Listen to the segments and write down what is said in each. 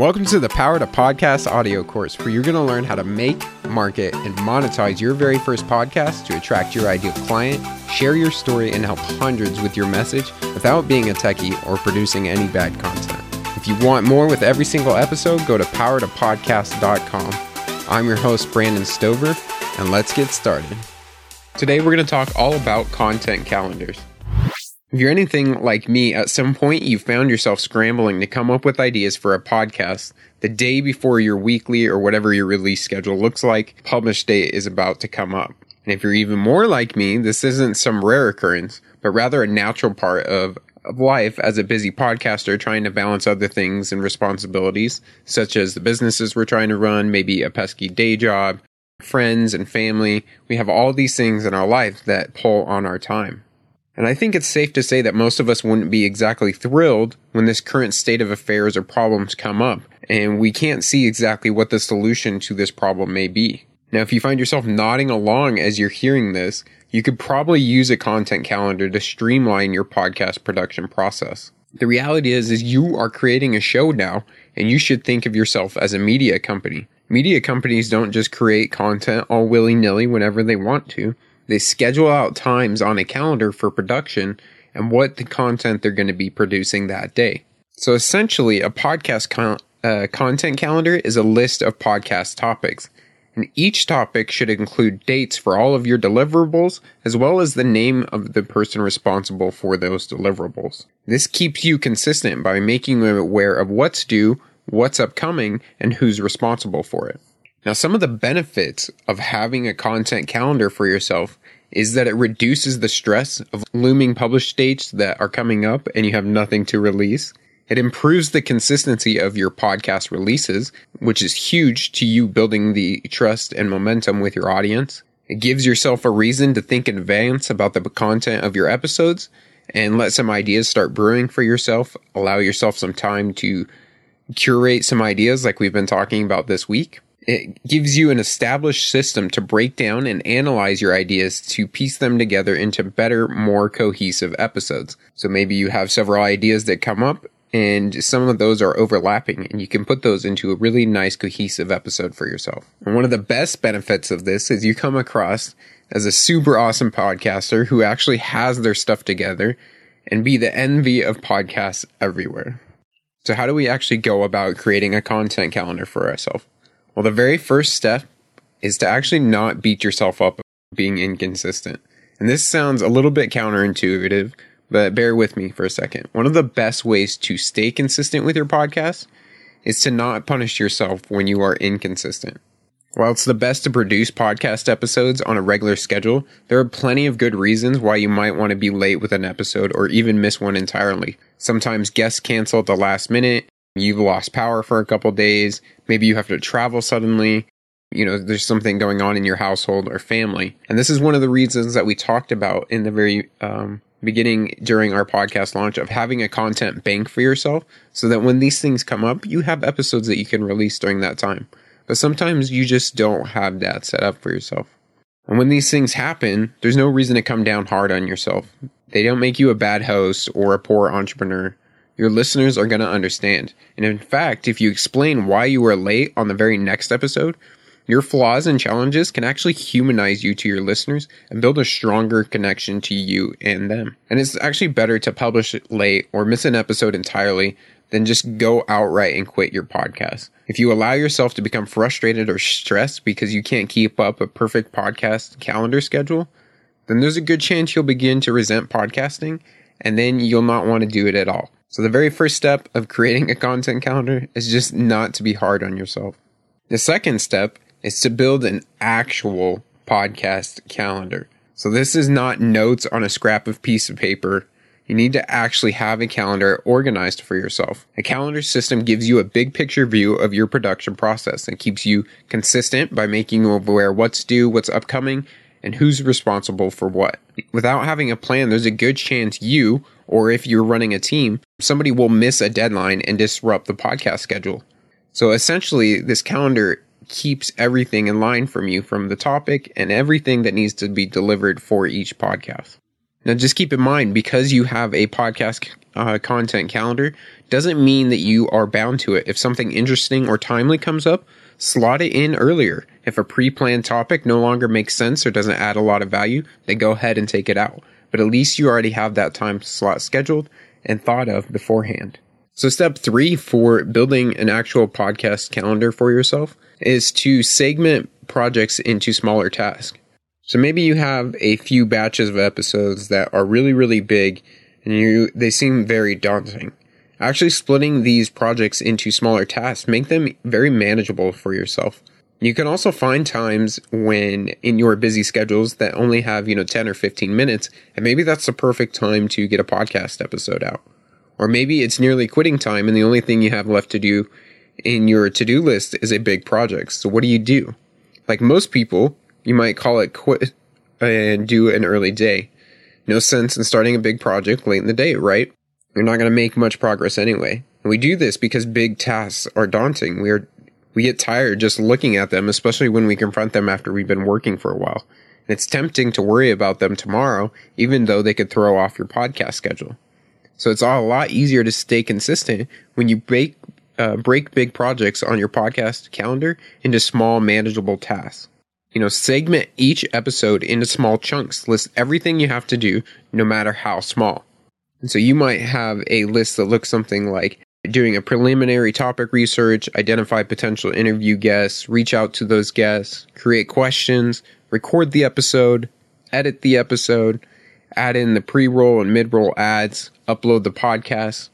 Welcome to the Power to Podcast audio course, where you're going to learn how to make, market, and monetize your very first podcast to attract your ideal client, share your story, and help hundreds with your message without being a techie or producing any bad content. If you want more with every single episode, go to powertopodcast.com. I'm your host, Brandon Stover, and let's get started. Today, we're going to talk all about content calendars. If you're anything like me, at some point you found yourself scrambling to come up with ideas for a podcast the day before your weekly or whatever your release schedule looks like, publish date is about to come up. And if you're even more like me, this isn't some rare occurrence, but rather a natural part of, of life as a busy podcaster trying to balance other things and responsibilities, such as the businesses we're trying to run, maybe a pesky day job, friends and family. We have all these things in our life that pull on our time. And I think it's safe to say that most of us wouldn't be exactly thrilled when this current state of affairs or problems come up, and we can't see exactly what the solution to this problem may be. Now, if you find yourself nodding along as you're hearing this, you could probably use a content calendar to streamline your podcast production process. The reality is is you are creating a show now and you should think of yourself as a media company. Media companies don't just create content all willy-nilly whenever they want to. They schedule out times on a calendar for production and what the content they're going to be producing that day. So essentially, a podcast con- uh, content calendar is a list of podcast topics. And each topic should include dates for all of your deliverables, as well as the name of the person responsible for those deliverables. This keeps you consistent by making you aware of what's due, what's upcoming, and who's responsible for it. Now, some of the benefits of having a content calendar for yourself is that it reduces the stress of looming publish dates that are coming up and you have nothing to release. It improves the consistency of your podcast releases, which is huge to you building the trust and momentum with your audience. It gives yourself a reason to think in advance about the content of your episodes and let some ideas start brewing for yourself. Allow yourself some time to curate some ideas like we've been talking about this week. It gives you an established system to break down and analyze your ideas to piece them together into better, more cohesive episodes. So maybe you have several ideas that come up and some of those are overlapping and you can put those into a really nice cohesive episode for yourself. And one of the best benefits of this is you come across as a super awesome podcaster who actually has their stuff together and be the envy of podcasts everywhere. So how do we actually go about creating a content calendar for ourselves? Well, the very first step is to actually not beat yourself up being inconsistent. And this sounds a little bit counterintuitive, but bear with me for a second. One of the best ways to stay consistent with your podcast is to not punish yourself when you are inconsistent. While it's the best to produce podcast episodes on a regular schedule, there are plenty of good reasons why you might want to be late with an episode or even miss one entirely. Sometimes guests cancel at the last minute, you've lost power for a couple days, maybe you have to travel suddenly, you know, there's something going on in your household or family. And this is one of the reasons that we talked about in the very um, beginning during our podcast launch of having a content bank for yourself so that when these things come up, you have episodes that you can release during that time. But sometimes you just don't have that set up for yourself. And when these things happen, there's no reason to come down hard on yourself. They don't make you a bad host or a poor entrepreneur your listeners are going to understand. And in fact, if you explain why you were late on the very next episode, your flaws and challenges can actually humanize you to your listeners and build a stronger connection to you and them. And it's actually better to publish late or miss an episode entirely than just go outright and quit your podcast. If you allow yourself to become frustrated or stressed because you can't keep up a perfect podcast calendar schedule, then there's a good chance you'll begin to resent podcasting and then you'll not want to do it at all. So the very first step of creating a content calendar is just not to be hard on yourself. The second step is to build an actual podcast calendar. So this is not notes on a scrap of piece of paper. You need to actually have a calendar organized for yourself. A calendar system gives you a big picture view of your production process and keeps you consistent by making you aware what's due, what's upcoming, and who's responsible for what. Without having a plan, there's a good chance you or if you're running a team, somebody will miss a deadline and disrupt the podcast schedule. So essentially, this calendar keeps everything in line from you from the topic and everything that needs to be delivered for each podcast. Now, just keep in mind because you have a podcast uh, content calendar doesn't mean that you are bound to it. If something interesting or timely comes up, slot it in earlier. If a pre planned topic no longer makes sense or doesn't add a lot of value, then go ahead and take it out. But at least you already have that time slot scheduled and thought of beforehand. So, step three for building an actual podcast calendar for yourself is to segment projects into smaller tasks. So maybe you have a few batches of episodes that are really, really big and you, they seem very daunting. Actually splitting these projects into smaller tasks make them very manageable for yourself. You can also find times when in your busy schedules that only have, you know, 10 or 15 minutes, and maybe that's the perfect time to get a podcast episode out. Or maybe it's nearly quitting time and the only thing you have left to do in your to-do list is a big project. So what do you do? Like most people, you might call it quit and do an early day. No sense in starting a big project late in the day, right? You're not going to make much progress anyway. And we do this because big tasks are daunting. We are we get tired just looking at them, especially when we confront them after we've been working for a while. And it's tempting to worry about them tomorrow, even though they could throw off your podcast schedule. So it's all a lot easier to stay consistent when you break uh, break big projects on your podcast calendar into small, manageable tasks. You know, segment each episode into small chunks. List everything you have to do, no matter how small. And so you might have a list that looks something like doing a preliminary topic research, identify potential interview guests, reach out to those guests, create questions, record the episode, edit the episode, add in the pre roll and mid roll ads, upload the podcast,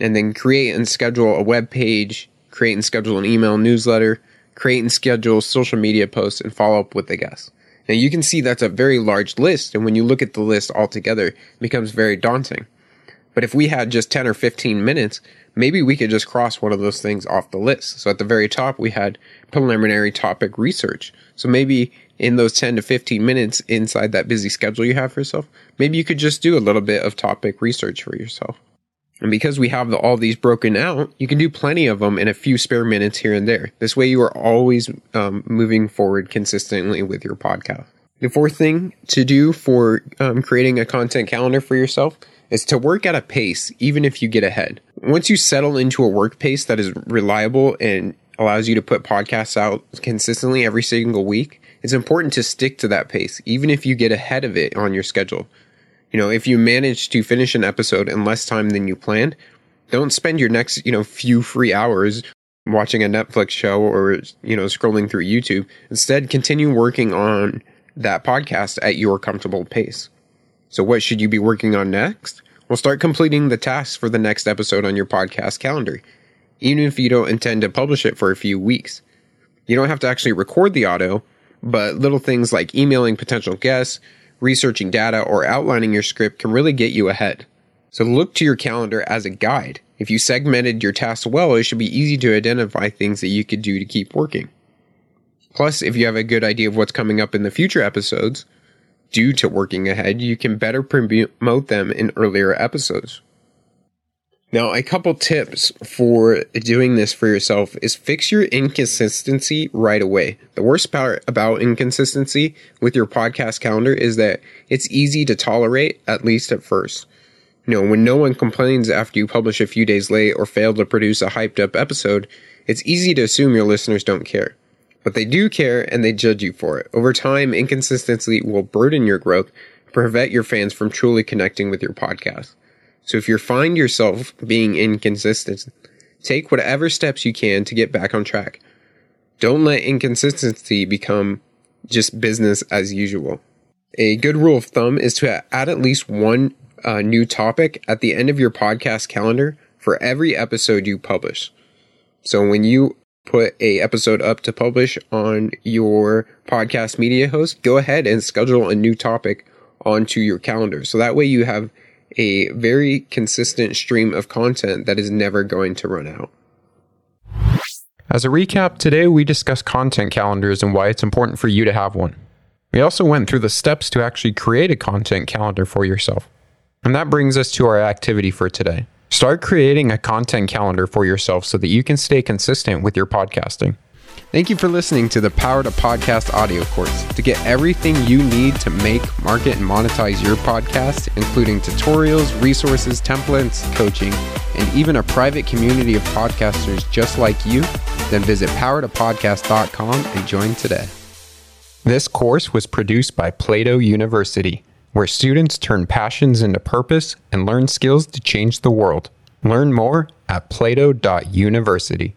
and then create and schedule a web page, create and schedule an email newsletter, create and schedule social media posts, and follow up with the guests. Now you can see that's a very large list, and when you look at the list altogether, it becomes very daunting. But if we had just 10 or 15 minutes, maybe we could just cross one of those things off the list. So at the very top, we had preliminary topic research. So maybe in those 10 to 15 minutes inside that busy schedule you have for yourself, maybe you could just do a little bit of topic research for yourself. And because we have the, all these broken out, you can do plenty of them in a few spare minutes here and there. This way, you are always um, moving forward consistently with your podcast. The fourth thing to do for um, creating a content calendar for yourself is to work at a pace, even if you get ahead. Once you settle into a work pace that is reliable and allows you to put podcasts out consistently every single week, it's important to stick to that pace, even if you get ahead of it on your schedule. You know, if you manage to finish an episode in less time than you planned, don't spend your next, you know, few free hours watching a Netflix show or, you know, scrolling through YouTube. Instead, continue working on that podcast at your comfortable pace. So, what should you be working on next? Well, start completing the tasks for the next episode on your podcast calendar, even if you don't intend to publish it for a few weeks. You don't have to actually record the audio, but little things like emailing potential guests, researching data, or outlining your script can really get you ahead. So look to your calendar as a guide. If you segmented your tasks well, it should be easy to identify things that you could do to keep working. Plus, if you have a good idea of what's coming up in the future episodes, due to working ahead, you can better promote them in earlier episodes. Now, a couple tips for doing this for yourself is fix your inconsistency right away. The worst part about inconsistency with your podcast calendar is that it's easy to tolerate, at least at first. You know, when no one complains after you publish a few days late or fail to produce a hyped up episode, it's easy to assume your listeners don't care. But they do care and they judge you for it. Over time, inconsistency will burden your growth, prevent your fans from truly connecting with your podcast. So if you find yourself being inconsistent, take whatever steps you can to get back on track. Don't let inconsistency become just business as usual. A good rule of thumb is to add at least one uh, new topic at the end of your podcast calendar for every episode you publish. So when you put a episode up to publish on your podcast media host, go ahead and schedule a new topic onto your calendar. So that way you have a very consistent stream of content that is never going to run out. As a recap, today we discussed content calendars and why it's important for you to have one. We also went through the steps to actually create a content calendar for yourself. And that brings us to our activity for today. Start creating a content calendar for yourself so that you can stay consistent with your podcasting. Thank you for listening to the Power to Podcast audio course. To get everything you need to make, market, and monetize your podcast, including tutorials, resources, templates, coaching, and even a private community of podcasters just like you, then visit powertopodcast.com and join today. This course was produced by Plato University, where students turn passions into purpose and learn skills to change the world. Learn more at plato.university.